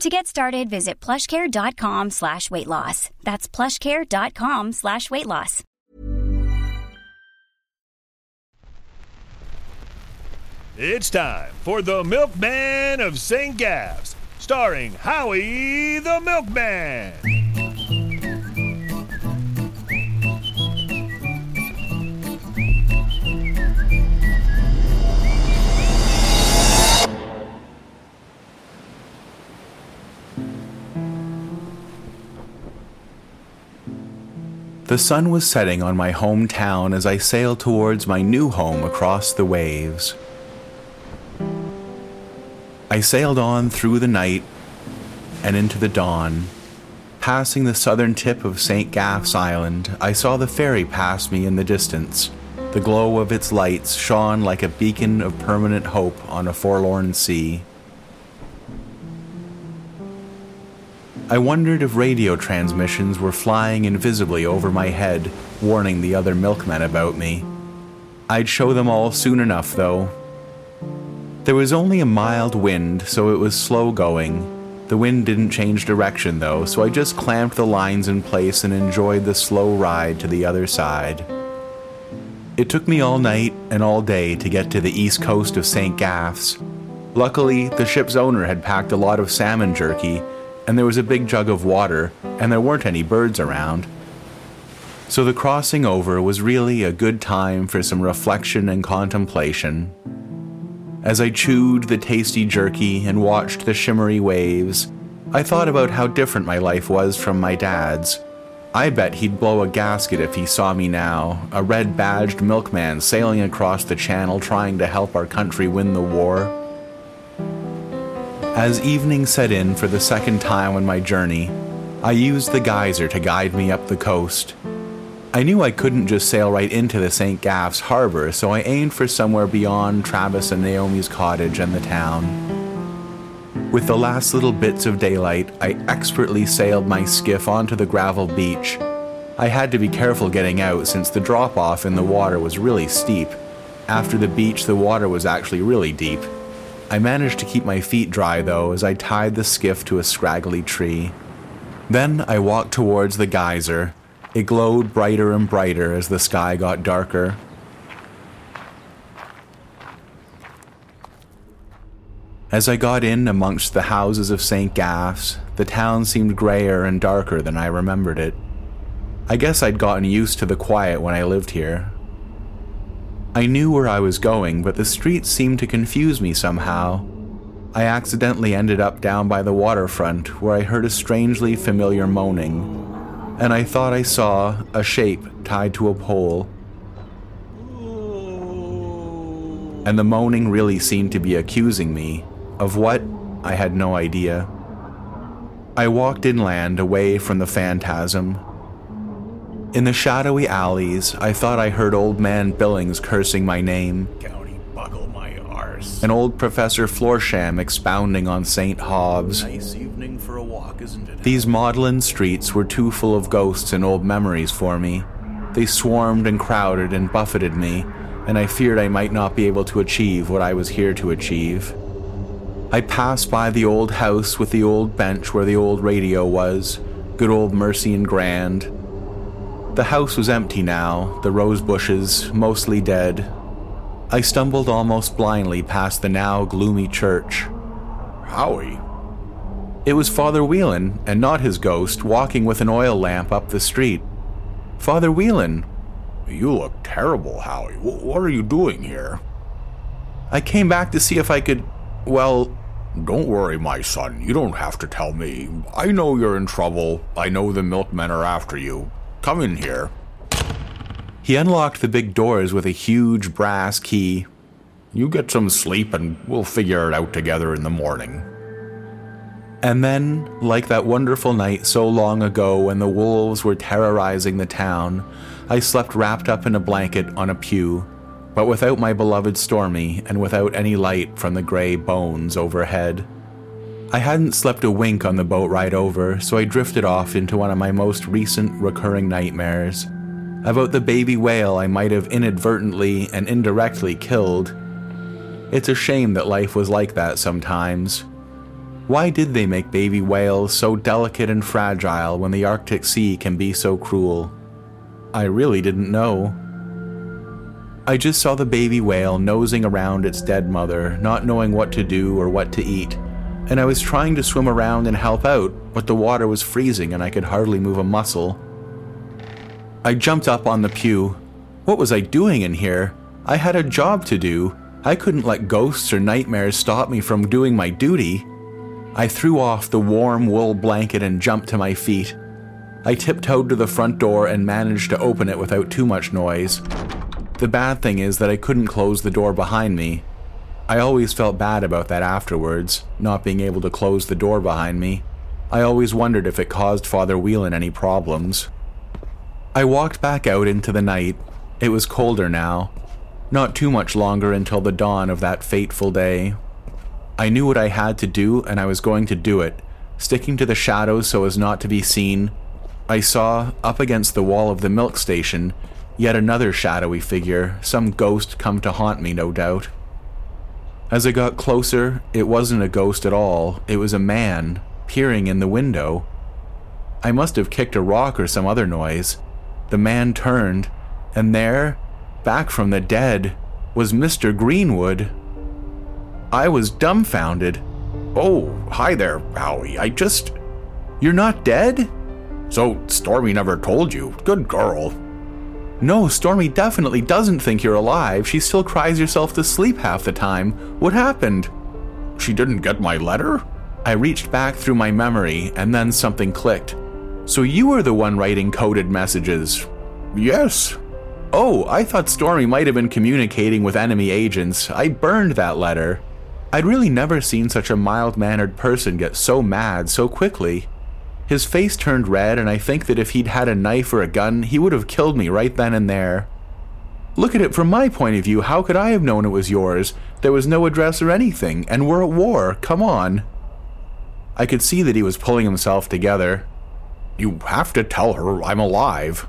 To get started, visit plushcare.com slash weight loss. That's plushcare.com slash weight loss. It's time for The Milkman of St. Gaff's, starring Howie the Milkman. The sun was setting on my hometown as I sailed towards my new home across the waves. I sailed on through the night and into the dawn. Passing the southern tip of St. Gaff's Island, I saw the ferry pass me in the distance. The glow of its lights shone like a beacon of permanent hope on a forlorn sea. I wondered if radio transmissions were flying invisibly over my head, warning the other milkmen about me. I'd show them all soon enough, though. There was only a mild wind, so it was slow going. The wind didn't change direction, though, so I just clamped the lines in place and enjoyed the slow ride to the other side. It took me all night and all day to get to the east coast of St. Gaff's. Luckily, the ship's owner had packed a lot of salmon jerky, and there was a big jug of water, and there weren't any birds around. So the crossing over was really a good time for some reflection and contemplation. As I chewed the tasty jerky and watched the shimmery waves, I thought about how different my life was from my dad's. I bet he'd blow a gasket if he saw me now, a red badged milkman sailing across the channel trying to help our country win the war. As evening set in for the second time on my journey, I used the geyser to guide me up the coast. I knew I couldn't just sail right into the St. Gaff's harbor, so I aimed for somewhere beyond Travis and Naomi's cottage and the town. With the last little bits of daylight, I expertly sailed my skiff onto the gravel beach. I had to be careful getting out since the drop off in the water was really steep. After the beach, the water was actually really deep. I managed to keep my feet dry though as I tied the skiff to a scraggly tree. Then I walked towards the geyser, it glowed brighter and brighter as the sky got darker. As I got in amongst the houses of St. Gaff's, the town seemed grayer and darker than I remembered it. I guess I'd gotten used to the quiet when I lived here. I knew where I was going, but the streets seemed to confuse me somehow. I accidentally ended up down by the waterfront where I heard a strangely familiar moaning and I thought I saw a shape tied to a pole. And the moaning really seemed to be accusing me. Of what? I had no idea. I walked inland away from the phantasm. In the shadowy alleys, I thought I heard old man Billings cursing my name. County buckle my arse. And old Professor Florsham expounding on St. Hobbs. Nice evening for a walk, isn't it? These maudlin streets were too full of ghosts and old memories for me. They swarmed and crowded and buffeted me, and I feared I might not be able to achieve what I was here to achieve. I passed by the old house with the old bench where the old radio was, good old Mercy and Grand. The house was empty now, the rose bushes mostly dead. I stumbled almost blindly past the now gloomy church. Howie, it was Father Whelan, and not his ghost, walking with an oil lamp up the street. Father Whelan. You look terrible, Howie. W- what are you doing here? I came back to see if I could. Well. Don't worry, my son. You don't have to tell me. I know you're in trouble. I know the milkmen are after you. Come in here. He unlocked the big doors with a huge brass key. You get some sleep and we'll figure it out together in the morning. And then, like that wonderful night so long ago when the wolves were terrorizing the town, I slept wrapped up in a blanket on a pew, but without my beloved Stormy and without any light from the gray bones overhead. I hadn't slept a wink on the boat ride over, so I drifted off into one of my most recent recurring nightmares about the baby whale I might have inadvertently and indirectly killed. It's a shame that life was like that sometimes why did they make baby whales so delicate and fragile when the Arctic Sea can be so cruel? I really didn't know. I just saw the baby whale nosing around its dead mother, not knowing what to do or what to eat, and I was trying to swim around and help out, but the water was freezing and I could hardly move a muscle. I jumped up on the pew. What was I doing in here? I had a job to do. I couldn't let ghosts or nightmares stop me from doing my duty. I threw off the warm wool blanket and jumped to my feet. I tiptoed to the front door and managed to open it without too much noise. The bad thing is that I couldn't close the door behind me. I always felt bad about that afterwards, not being able to close the door behind me. I always wondered if it caused Father Whelan any problems. I walked back out into the night. It was colder now. Not too much longer until the dawn of that fateful day I knew what I had to do, and I was going to do it, sticking to the shadows so as not to be seen. I saw, up against the wall of the milk station, yet another shadowy figure, some ghost come to haunt me, no doubt. As I got closer, it wasn't a ghost at all, it was a man, peering in the window. I must have kicked a rock or some other noise. The man turned, and there, back from the dead, was Mr. Greenwood. I was dumbfounded. Oh, hi there, Howie. I just. You're not dead? So, Stormy never told you. Good girl. No, Stormy definitely doesn't think you're alive. She still cries herself to sleep half the time. What happened? She didn't get my letter? I reached back through my memory, and then something clicked. So you were the one writing coded messages? Yes. Oh, I thought Stormy might have been communicating with enemy agents. I burned that letter. I'd really never seen such a mild mannered person get so mad so quickly. His face turned red, and I think that if he'd had a knife or a gun, he would have killed me right then and there. Look at it from my point of view. How could I have known it was yours? There was no address or anything, and we're at war. Come on. I could see that he was pulling himself together. You have to tell her I'm alive.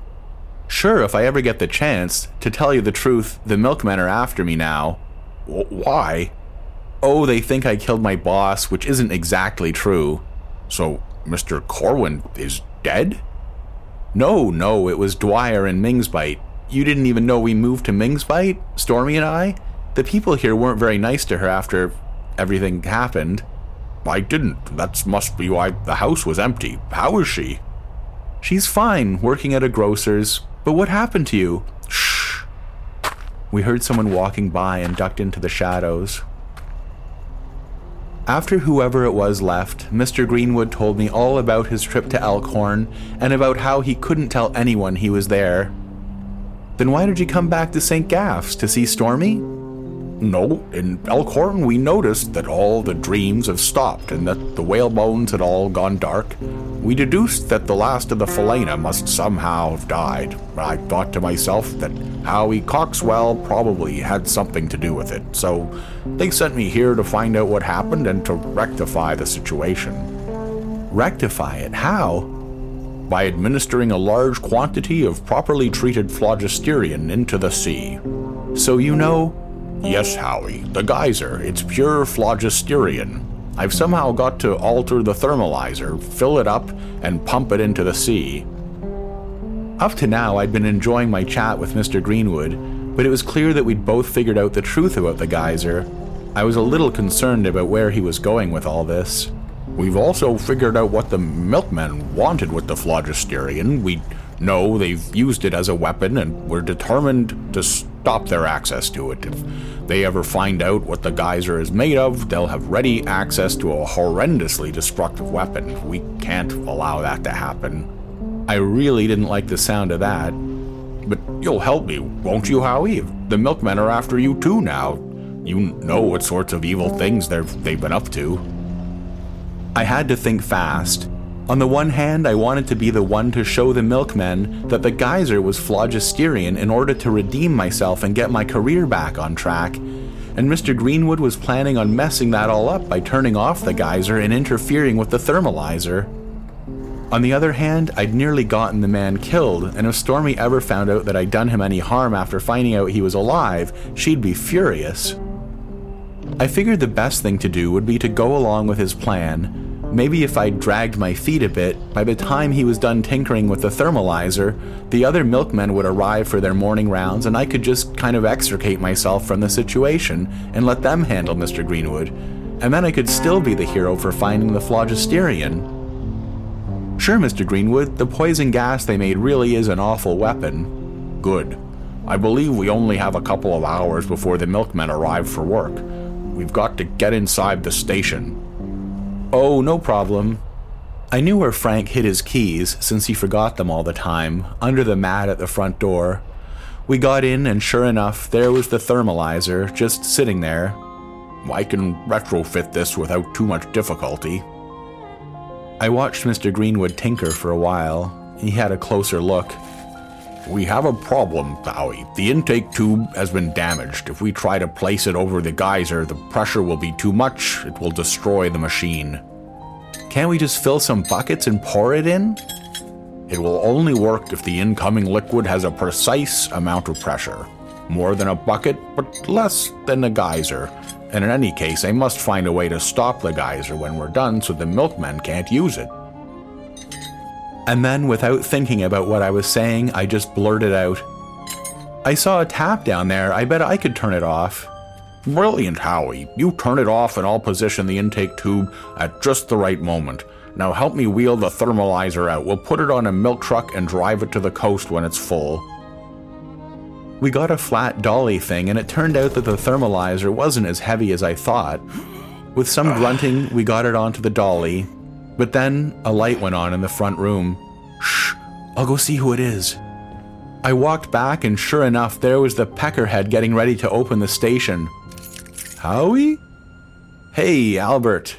Sure, if I ever get the chance. To tell you the truth, the milkmen are after me now. W- why? Oh, they think I killed my boss, which isn't exactly true. So, Mr. Corwin is dead? No, no, it was Dwyer and Mingsbite. You didn't even know we moved to Mingsbite, Stormy and I? The people here weren't very nice to her after everything happened. I didn't. That must be why the house was empty. How is she? She's fine, working at a grocer's. But what happened to you? Shh. We heard someone walking by and ducked into the shadows. After whoever it was left, Mr. Greenwood told me all about his trip to Elkhorn and about how he couldn't tell anyone he was there. Then why did you come back to St. Gaff's to see Stormy? No, in Elkhorn we noticed that all the dreams have stopped and that the whalebones had all gone dark. We deduced that the last of the Phalaena must somehow have died. I thought to myself that Howie Coxwell probably had something to do with it, so they sent me here to find out what happened and to rectify the situation. Rectify it? How? By administering a large quantity of properly treated phlogisterion into the sea. So you know Yes, Howie, the geyser. It's pure phlogisterion. I've somehow got to alter the thermalizer, fill it up, and pump it into the sea. Up to now, I'd been enjoying my chat with Mr. Greenwood, but it was clear that we'd both figured out the truth about the geyser. I was a little concerned about where he was going with all this. We've also figured out what the milkmen wanted with the phlogisterion. We know they've used it as a weapon, and we're determined to stop their access to it. If they ever find out what the geyser is made of, they'll have ready access to a horrendously destructive weapon. We can't allow that to happen. I really didn't like the sound of that. But you'll help me, won't you, Howie? The milkmen are after you too now. You know what sorts of evil things they've been up to. I had to think fast. On the one hand, I wanted to be the one to show the milkmen that the geyser was phlogisterion in order to redeem myself and get my career back on track. And Mr. Greenwood was planning on messing that all up by turning off the geyser and interfering with the thermalizer. On the other hand, I'd nearly gotten the man killed, and if Stormy ever found out that I'd done him any harm after finding out he was alive, she'd be furious. I figured the best thing to do would be to go along with his plan, Maybe if I dragged my feet a bit, by the time he was done tinkering with the thermalizer, the other milkmen would arrive for their morning rounds and I could just kind of extricate myself from the situation and let them handle Mr. Greenwood. And then I could still be the hero for finding the phlogisterion. Sure, Mr. Greenwood, the poison gas they made really is an awful weapon. Good. I believe we only have a couple of hours before the milkmen arrive for work. We've got to get inside the station. Oh, no problem. I knew where Frank hid his keys, since he forgot them all the time, under the mat at the front door. We got in, and sure enough, there was the thermalizer, just sitting there. I can retrofit this without too much difficulty. I watched Mr. Greenwood tinker for a while. He had a closer look. We have a problem, Bowie. The intake tube has been damaged. If we try to place it over the geyser, the pressure will be too much. It will destroy the machine. Can't we just fill some buckets and pour it in? It will only work if the incoming liquid has a precise amount of pressure. More than a bucket, but less than a geyser. And in any case, I must find a way to stop the geyser when we're done so the milkmen can't use it. And then, without thinking about what I was saying, I just blurted out, I saw a tap down there. I bet I could turn it off. Brilliant, Howie. You turn it off and I'll position the intake tube at just the right moment. Now help me wheel the thermalizer out. We'll put it on a milk truck and drive it to the coast when it's full. We got a flat dolly thing, and it turned out that the thermalizer wasn't as heavy as I thought. With some grunting, we got it onto the dolly, but then a light went on in the front room. Shh, I'll go see who it is. I walked back, and sure enough, there was the peckerhead getting ready to open the station. Howie? Hey, Albert.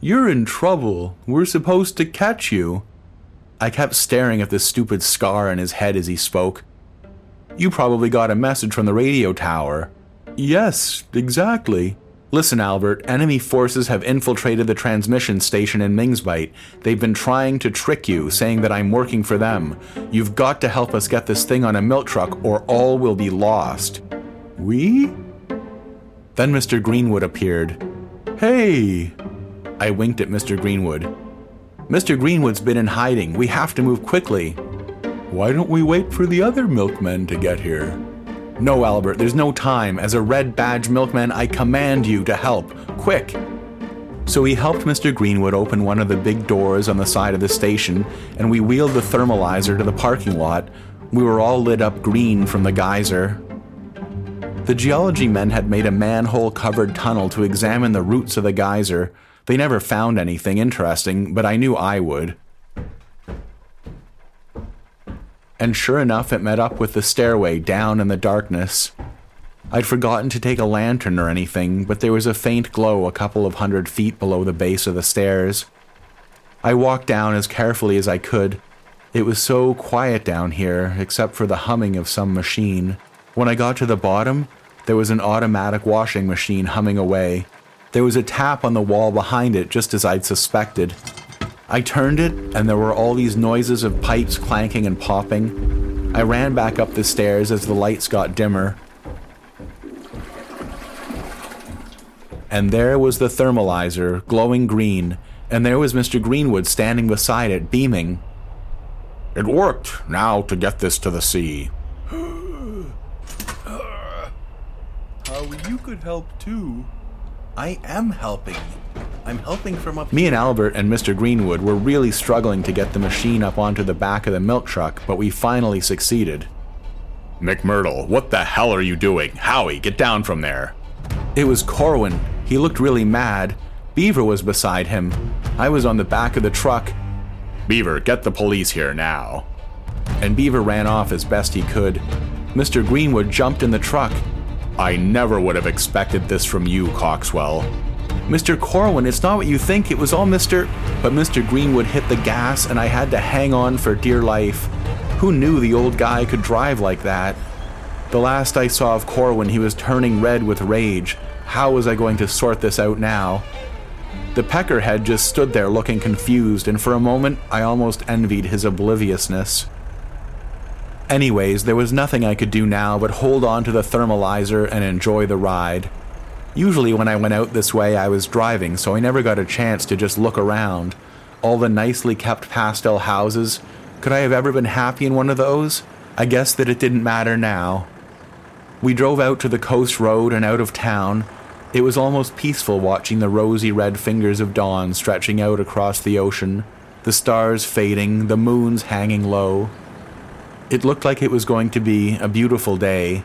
You're in trouble. We're supposed to catch you. I kept staring at the stupid scar in his head as he spoke. You probably got a message from the radio tower. Yes, exactly. Listen, Albert, enemy forces have infiltrated the transmission station in Mingsbite. They've been trying to trick you, saying that I'm working for them. You've got to help us get this thing on a milk truck, or all will be lost. We? Then Mr. Greenwood appeared. Hey! I winked at Mr. Greenwood. Mr. Greenwood's been in hiding. We have to move quickly. Why don't we wait for the other milkmen to get here? No, Albert, there's no time. As a red badge milkman, I command you to help. Quick! So he helped Mr. Greenwood open one of the big doors on the side of the station, and we wheeled the thermalizer to the parking lot. We were all lit up green from the geyser. The geology men had made a manhole covered tunnel to examine the roots of the geyser. They never found anything interesting, but I knew I would. And sure enough, it met up with the stairway down in the darkness. I'd forgotten to take a lantern or anything, but there was a faint glow a couple of hundred feet below the base of the stairs. I walked down as carefully as I could. It was so quiet down here, except for the humming of some machine. When I got to the bottom, there was an automatic washing machine humming away. There was a tap on the wall behind it, just as I'd suspected. I turned it, and there were all these noises of pipes clanking and popping. I ran back up the stairs as the lights got dimmer. And there was the thermalizer, glowing green, and there was Mr. Greenwood standing beside it, beaming. It worked. Now to get this to the sea. How you could help too. I am helping. I'm helping from up Me and Albert and Mr. Greenwood were really struggling to get the machine up onto the back of the milk truck, but we finally succeeded. McMurdo, what the hell are you doing? Howie, get down from there. It was Corwin. He looked really mad. Beaver was beside him. I was on the back of the truck. Beaver, get the police here now. And Beaver ran off as best he could. Mr. Greenwood jumped in the truck. I never would have expected this from you, Coxwell. Mr. Corwin, it's not what you think. It was all Mr. But Mr. Greenwood hit the gas, and I had to hang on for dear life. Who knew the old guy could drive like that? The last I saw of Corwin, he was turning red with rage. How was I going to sort this out now? The peckerhead just stood there looking confused, and for a moment I almost envied his obliviousness. Anyways, there was nothing I could do now but hold on to the thermalizer and enjoy the ride. Usually, when I went out this way, I was driving, so I never got a chance to just look around. All the nicely kept pastel houses. Could I have ever been happy in one of those? I guess that it didn't matter now. We drove out to the coast road and out of town. It was almost peaceful watching the rosy red fingers of dawn stretching out across the ocean, the stars fading, the moons hanging low. It looked like it was going to be a beautiful day,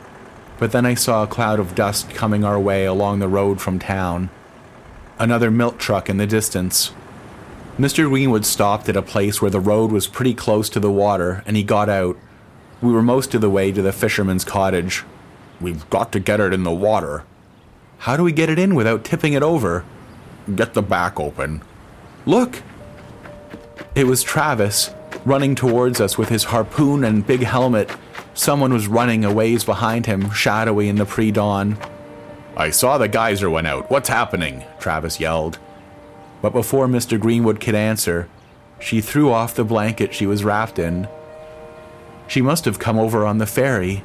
but then I saw a cloud of dust coming our way along the road from town. Another milk truck in the distance. Mr. Greenwood stopped at a place where the road was pretty close to the water, and he got out. We were most of the way to the fisherman's cottage. We've got to get it in the water. How do we get it in without tipping it over? Get the back open. Look! It was Travis, running towards us with his harpoon and big helmet Someone was running a ways behind him, shadowy in the pre dawn. I saw the geyser went out. What's happening? Travis yelled. But before Mr. Greenwood could answer, she threw off the blanket she was wrapped in. She must have come over on the ferry.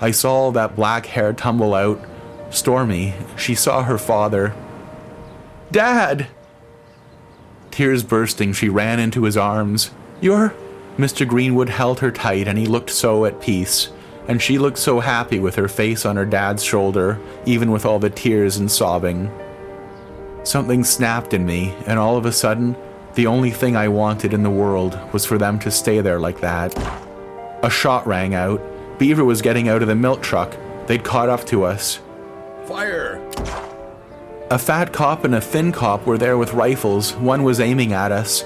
I saw that black hair tumble out. Stormy, she saw her father. Dad! Tears bursting, she ran into his arms. You're. Mr. Greenwood held her tight, and he looked so at peace, and she looked so happy with her face on her dad's shoulder, even with all the tears and sobbing. Something snapped in me, and all of a sudden, the only thing I wanted in the world was for them to stay there like that. A shot rang out. Beaver was getting out of the milk truck. They'd caught up to us. Fire! A fat cop and a thin cop were there with rifles. One was aiming at us.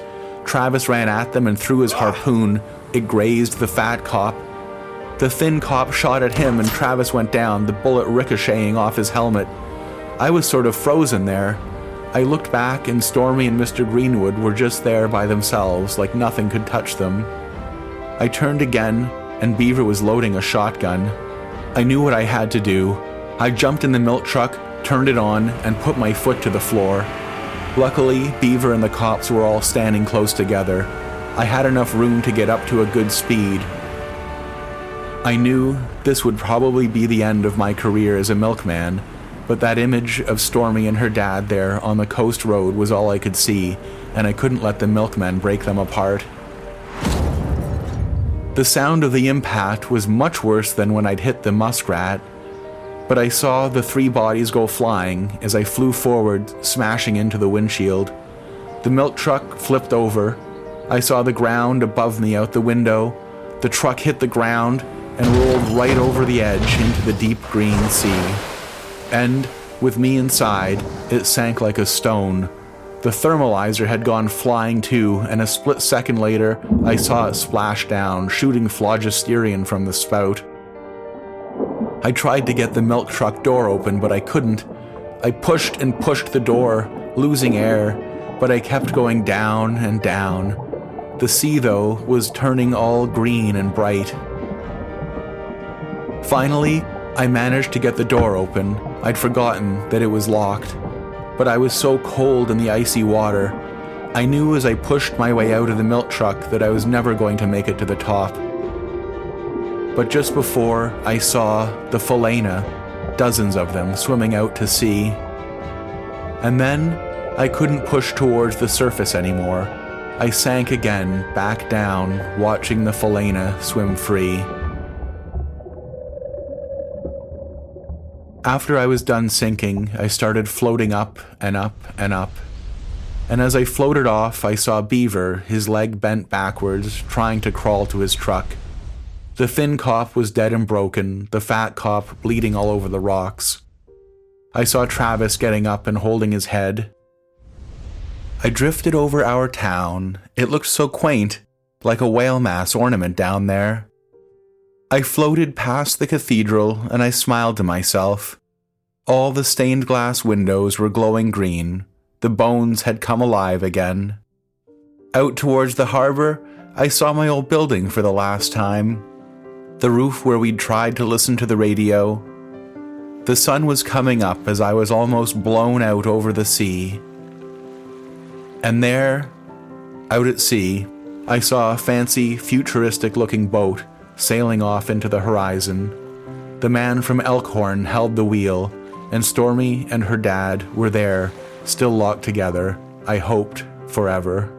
Travis ran at them and threw his harpoon. It grazed the fat cop. The thin cop shot at him and Travis went down, the bullet ricocheting off his helmet. I was sort of frozen there. I looked back, and Stormy and Mr. Greenwood were just there by themselves, like nothing could touch them. I turned again, and Beaver was loading a shotgun. I knew what I had to do. I jumped in the milk truck, turned it on, and put my foot to the floor. Luckily, Beaver and the cops were all standing close together. I had enough room to get up to a good speed. I knew this would probably be the end of my career as a milkman, but that image of Stormy and her dad there on the coast road was all I could see, and I couldn't let the milkmen break them apart. The sound of the impact was much worse than when I'd hit the muskrat, but I saw the three bodies go flying as I flew forward, smashing into the windshield. The milk truck flipped over. I saw the ground above me out the window. The truck hit the ground and rolled right over the edge into the deep green sea. And, with me inside, it sank like a stone. The thermalizer had gone flying too, and a split second later, I saw it splash down, shooting phlogisterium from the spout. I tried to get the milk truck door open, but I couldn't. I pushed and pushed the door, losing air, but I kept going down and down. The sea, though, was turning all green and bright. Finally, I managed to get the door open. I'd forgotten that it was locked. But I was so cold in the icy water. I knew as I pushed my way out of the milk truck that I was never going to make it to the top. But just before, I saw the Phalaena, dozens of them swimming out to sea. And then I couldn't push towards the surface anymore. I sank again, back down, watching the Phalaena swim free. After I was done sinking, I started floating up and up and up. And as I floated off, I saw Beaver, his leg bent backwards, trying to crawl to his truck. The thin cop was dead and broken, the fat cop bleeding all over the rocks. I saw Travis getting up and holding his head. I drifted over our town. It looked so quaint, like a whale mass ornament down there. I floated past the cathedral and I smiled to myself. All the stained glass windows were glowing green. The bones had come alive again. Out towards the harbor, I saw my old building for the last time the roof where we'd tried to listen to the radio. The sun was coming up as I was almost blown out over the sea. And there, out at sea, I saw a fancy, futuristic looking boat sailing off into the horizon. The man from Elkhorn held the wheel, and Stormy and her dad were there, still locked together, I hoped, forever.